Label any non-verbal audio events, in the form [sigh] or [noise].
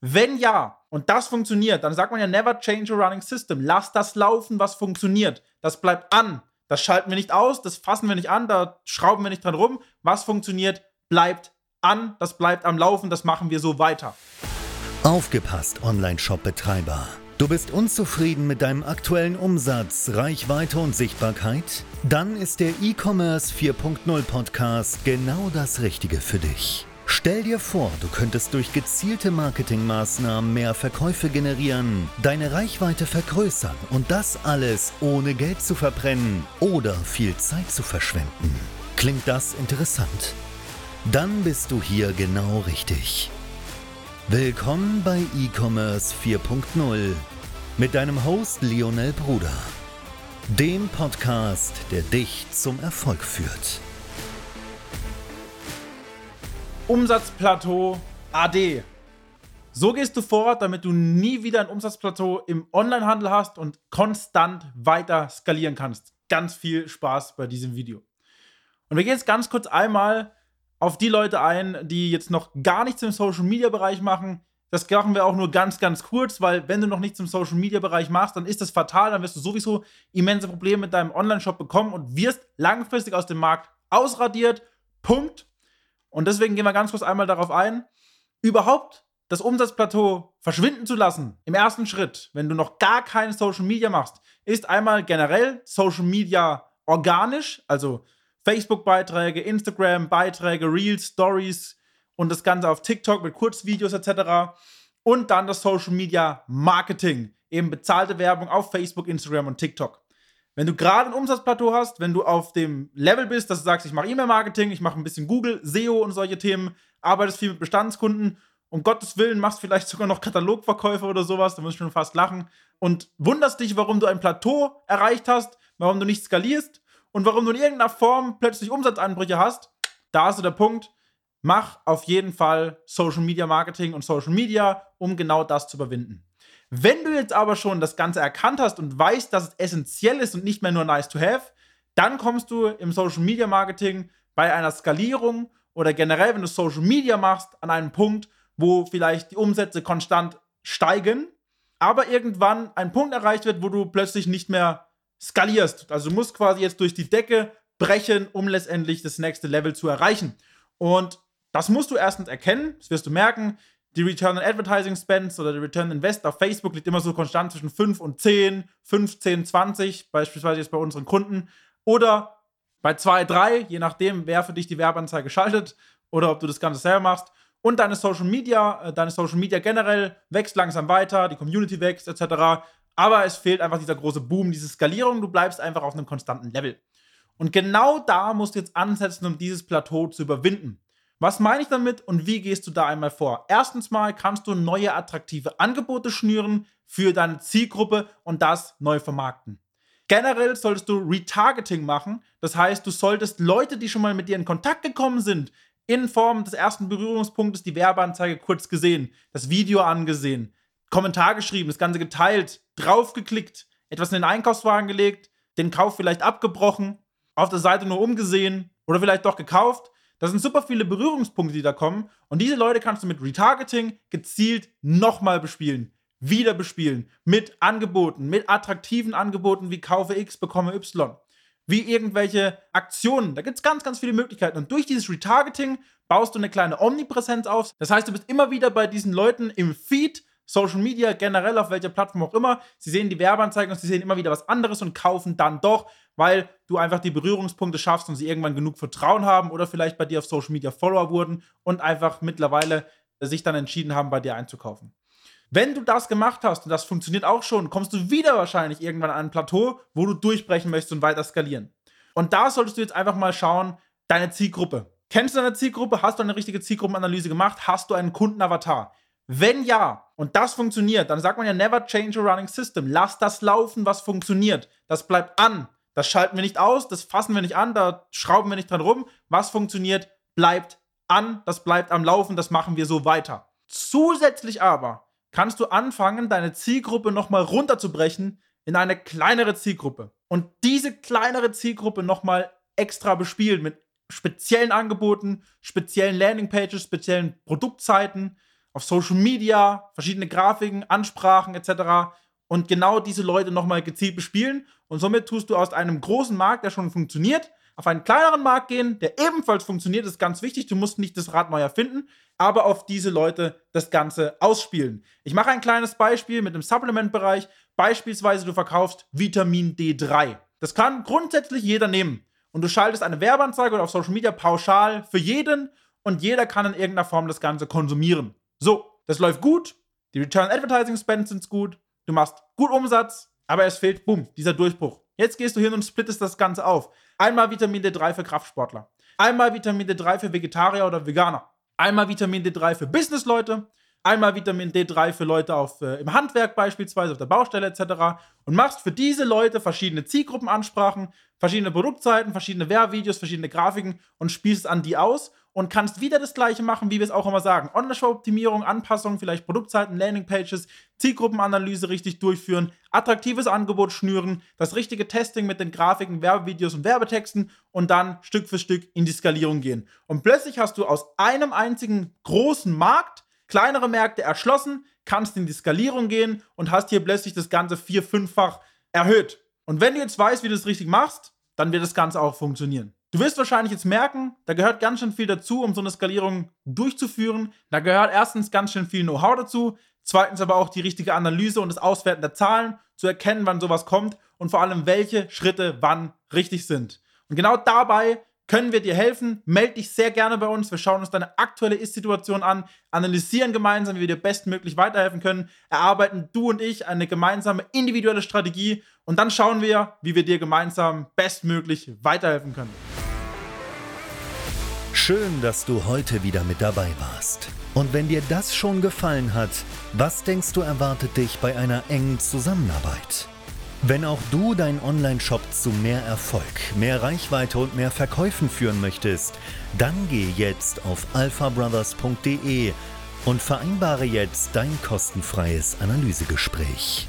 Wenn ja, und das funktioniert, dann sagt man ja never change a running system. Lass das laufen, was funktioniert. Das bleibt an. Das schalten wir nicht aus, das fassen wir nicht an, da schrauben wir nicht dran rum. Was funktioniert, bleibt an, das bleibt am Laufen, das machen wir so weiter. Aufgepasst, Online-Shop-Betreiber. Du bist unzufrieden mit deinem aktuellen Umsatz, Reichweite und Sichtbarkeit? Dann ist der E-Commerce 4.0 Podcast genau das Richtige für dich. Stell dir vor, du könntest durch gezielte Marketingmaßnahmen mehr Verkäufe generieren, deine Reichweite vergrößern und das alles ohne Geld zu verbrennen oder viel Zeit zu verschwenden. Klingt das interessant? Dann bist du hier genau richtig. Willkommen bei E-Commerce 4.0 mit deinem Host Lionel Bruder, dem Podcast, der dich zum Erfolg führt. Umsatzplateau AD. So gehst du vor, damit du nie wieder ein Umsatzplateau im Onlinehandel hast und konstant weiter skalieren kannst. Ganz viel Spaß bei diesem Video. Und wir gehen jetzt ganz kurz einmal auf die Leute ein, die jetzt noch gar nichts im Social Media Bereich machen. Das machen wir auch nur ganz, ganz kurz, weil wenn du noch nichts im Social Media Bereich machst, dann ist das fatal. Dann wirst du sowieso immense Probleme mit deinem Online-Shop bekommen und wirst langfristig aus dem Markt ausradiert. Punkt. Und deswegen gehen wir ganz kurz einmal darauf ein, überhaupt das Umsatzplateau verschwinden zu lassen, im ersten Schritt, wenn du noch gar kein Social Media machst, ist einmal generell Social Media organisch, also Facebook-Beiträge, Instagram-Beiträge, Reels, Stories und das Ganze auf TikTok mit Kurzvideos etc. Und dann das Social Media Marketing, eben bezahlte Werbung auf Facebook, Instagram und TikTok. Wenn du gerade ein Umsatzplateau hast, wenn du auf dem Level bist, dass du sagst, ich mache E-Mail-Marketing, ich mache ein bisschen Google, SEO und solche Themen, arbeitest viel mit Bestandskunden, um Gottes Willen machst vielleicht [laughs] sogar noch Katalogverkäufe oder sowas, da muss ich schon fast lachen und wunderst dich, warum du ein Plateau erreicht hast, warum du nicht skalierst und warum du in irgendeiner Form plötzlich Umsatzanbrüche hast, da ist so der Punkt. Mach auf jeden Fall Social Media Marketing und Social Media, um genau das zu überwinden. Wenn du jetzt aber schon das Ganze erkannt hast und weißt, dass es essentiell ist und nicht mehr nur nice to have, dann kommst du im Social Media Marketing bei einer Skalierung oder generell, wenn du Social Media machst, an einen Punkt, wo vielleicht die Umsätze konstant steigen, aber irgendwann ein Punkt erreicht wird, wo du plötzlich nicht mehr skalierst. Also du musst quasi jetzt durch die Decke brechen, um letztendlich das nächste Level zu erreichen. Und das musst du erstens erkennen, das wirst du merken die Return on Advertising Spends oder der Return Invest auf Facebook liegt immer so konstant zwischen 5 und 10, 15, 20, beispielsweise jetzt bei unseren Kunden. Oder bei 2, 3, je nachdem, wer für dich die Werbeanzeige schaltet oder ob du das Ganze selber machst. Und deine Social Media, äh, deine Social Media generell wächst langsam weiter, die Community wächst etc. Aber es fehlt einfach dieser große Boom, diese Skalierung. Du bleibst einfach auf einem konstanten Level. Und genau da musst du jetzt ansetzen, um dieses Plateau zu überwinden. Was meine ich damit und wie gehst du da einmal vor? Erstens mal kannst du neue attraktive Angebote schnüren für deine Zielgruppe und das neu vermarkten. Generell solltest du Retargeting machen, das heißt, du solltest Leute, die schon mal mit dir in Kontakt gekommen sind, in Form des ersten Berührungspunktes die Werbeanzeige kurz gesehen, das Video angesehen, Kommentar geschrieben, das Ganze geteilt, draufgeklickt, etwas in den Einkaufswagen gelegt, den Kauf vielleicht abgebrochen, auf der Seite nur umgesehen oder vielleicht doch gekauft das sind super viele Berührungspunkte, die da kommen. Und diese Leute kannst du mit Retargeting gezielt nochmal bespielen. Wieder bespielen. Mit Angeboten, mit attraktiven Angeboten wie Kaufe X, bekomme Y. Wie irgendwelche Aktionen. Da gibt es ganz, ganz viele Möglichkeiten. Und durch dieses Retargeting baust du eine kleine Omnipräsenz auf. Das heißt, du bist immer wieder bei diesen Leuten im Feed Social Media generell, auf welcher Plattform auch immer. Sie sehen die Werbeanzeigen und sie sehen immer wieder was anderes und kaufen dann doch, weil du einfach die Berührungspunkte schaffst und sie irgendwann genug Vertrauen haben oder vielleicht bei dir auf Social Media Follower wurden und einfach mittlerweile sich dann entschieden haben, bei dir einzukaufen. Wenn du das gemacht hast und das funktioniert auch schon, kommst du wieder wahrscheinlich irgendwann an ein Plateau, wo du durchbrechen möchtest und weiter skalieren. Und da solltest du jetzt einfach mal schauen, deine Zielgruppe. Kennst du deine Zielgruppe? Hast du eine richtige Zielgruppenanalyse gemacht? Hast du einen Kundenavatar? Wenn ja, und das funktioniert, dann sagt man ja never change a running system. Lass das laufen, was funktioniert. Das bleibt an. Das schalten wir nicht aus, das fassen wir nicht an, da schrauben wir nicht dran rum. Was funktioniert, bleibt an, das bleibt am Laufen, das machen wir so weiter. Zusätzlich aber kannst du anfangen, deine Zielgruppe nochmal runterzubrechen in eine kleinere Zielgruppe. Und diese kleinere Zielgruppe nochmal extra bespielen mit speziellen Angeboten, speziellen Landingpages, speziellen Produktzeiten, auf Social Media, verschiedene Grafiken, Ansprachen etc. Und genau diese Leute nochmal gezielt bespielen. Und somit tust du aus einem großen Markt, der schon funktioniert, auf einen kleineren Markt gehen, der ebenfalls funktioniert, das ist ganz wichtig. Du musst nicht das Rad neu erfinden, aber auf diese Leute das Ganze ausspielen. Ich mache ein kleines Beispiel mit dem Supplement-Bereich. Beispielsweise, du verkaufst Vitamin D3. Das kann grundsätzlich jeder nehmen. Und du schaltest eine Werbeanzeige oder auf Social Media pauschal für jeden und jeder kann in irgendeiner Form das Ganze konsumieren. So, das läuft gut. Die Return Advertising Spends sind gut. Du machst gut Umsatz, aber es fehlt, boom, dieser Durchbruch. Jetzt gehst du hin und splittest das Ganze auf. Einmal Vitamin D3 für Kraftsportler. Einmal Vitamin D3 für Vegetarier oder Veganer. Einmal Vitamin D3 für Businessleute. Einmal Vitamin D3 für Leute auf, äh, im Handwerk beispielsweise, auf der Baustelle etc. Und machst für diese Leute verschiedene Zielgruppenansprachen, verschiedene Produktseiten, verschiedene Werbvideos, verschiedene Grafiken und spielst an die aus und kannst wieder das gleiche machen, wie wir es auch immer sagen. Online-Shop-Optimierung, Anpassung, vielleicht Produktseiten, Landingpages, Zielgruppenanalyse richtig durchführen, attraktives Angebot schnüren, das richtige Testing mit den Grafiken, Werbevideos und Werbetexten und dann Stück für Stück in die Skalierung gehen. Und plötzlich hast du aus einem einzigen großen Markt kleinere Märkte erschlossen, kannst in die Skalierung gehen und hast hier plötzlich das Ganze vier-, fünffach erhöht. Und wenn du jetzt weißt, wie du das richtig machst, dann wird das Ganze auch funktionieren. Du wirst wahrscheinlich jetzt merken, da gehört ganz schön viel dazu, um so eine Skalierung durchzuführen. Da gehört erstens ganz schön viel Know-how dazu, zweitens aber auch die richtige Analyse und das Auswerten der Zahlen, zu erkennen, wann sowas kommt und vor allem, welche Schritte wann richtig sind. Und genau dabei können wir dir helfen. Meld dich sehr gerne bei uns. Wir schauen uns deine aktuelle Ist-Situation an, analysieren gemeinsam, wie wir dir bestmöglich weiterhelfen können, erarbeiten du und ich eine gemeinsame individuelle Strategie und dann schauen wir, wie wir dir gemeinsam bestmöglich weiterhelfen können. Schön, dass du heute wieder mit dabei warst. Und wenn dir das schon gefallen hat, was denkst du erwartet dich bei einer engen Zusammenarbeit? Wenn auch du deinen Online-Shop zu mehr Erfolg, mehr Reichweite und mehr Verkäufen führen möchtest, dann geh jetzt auf alphabrothers.de und vereinbare jetzt dein kostenfreies Analysegespräch.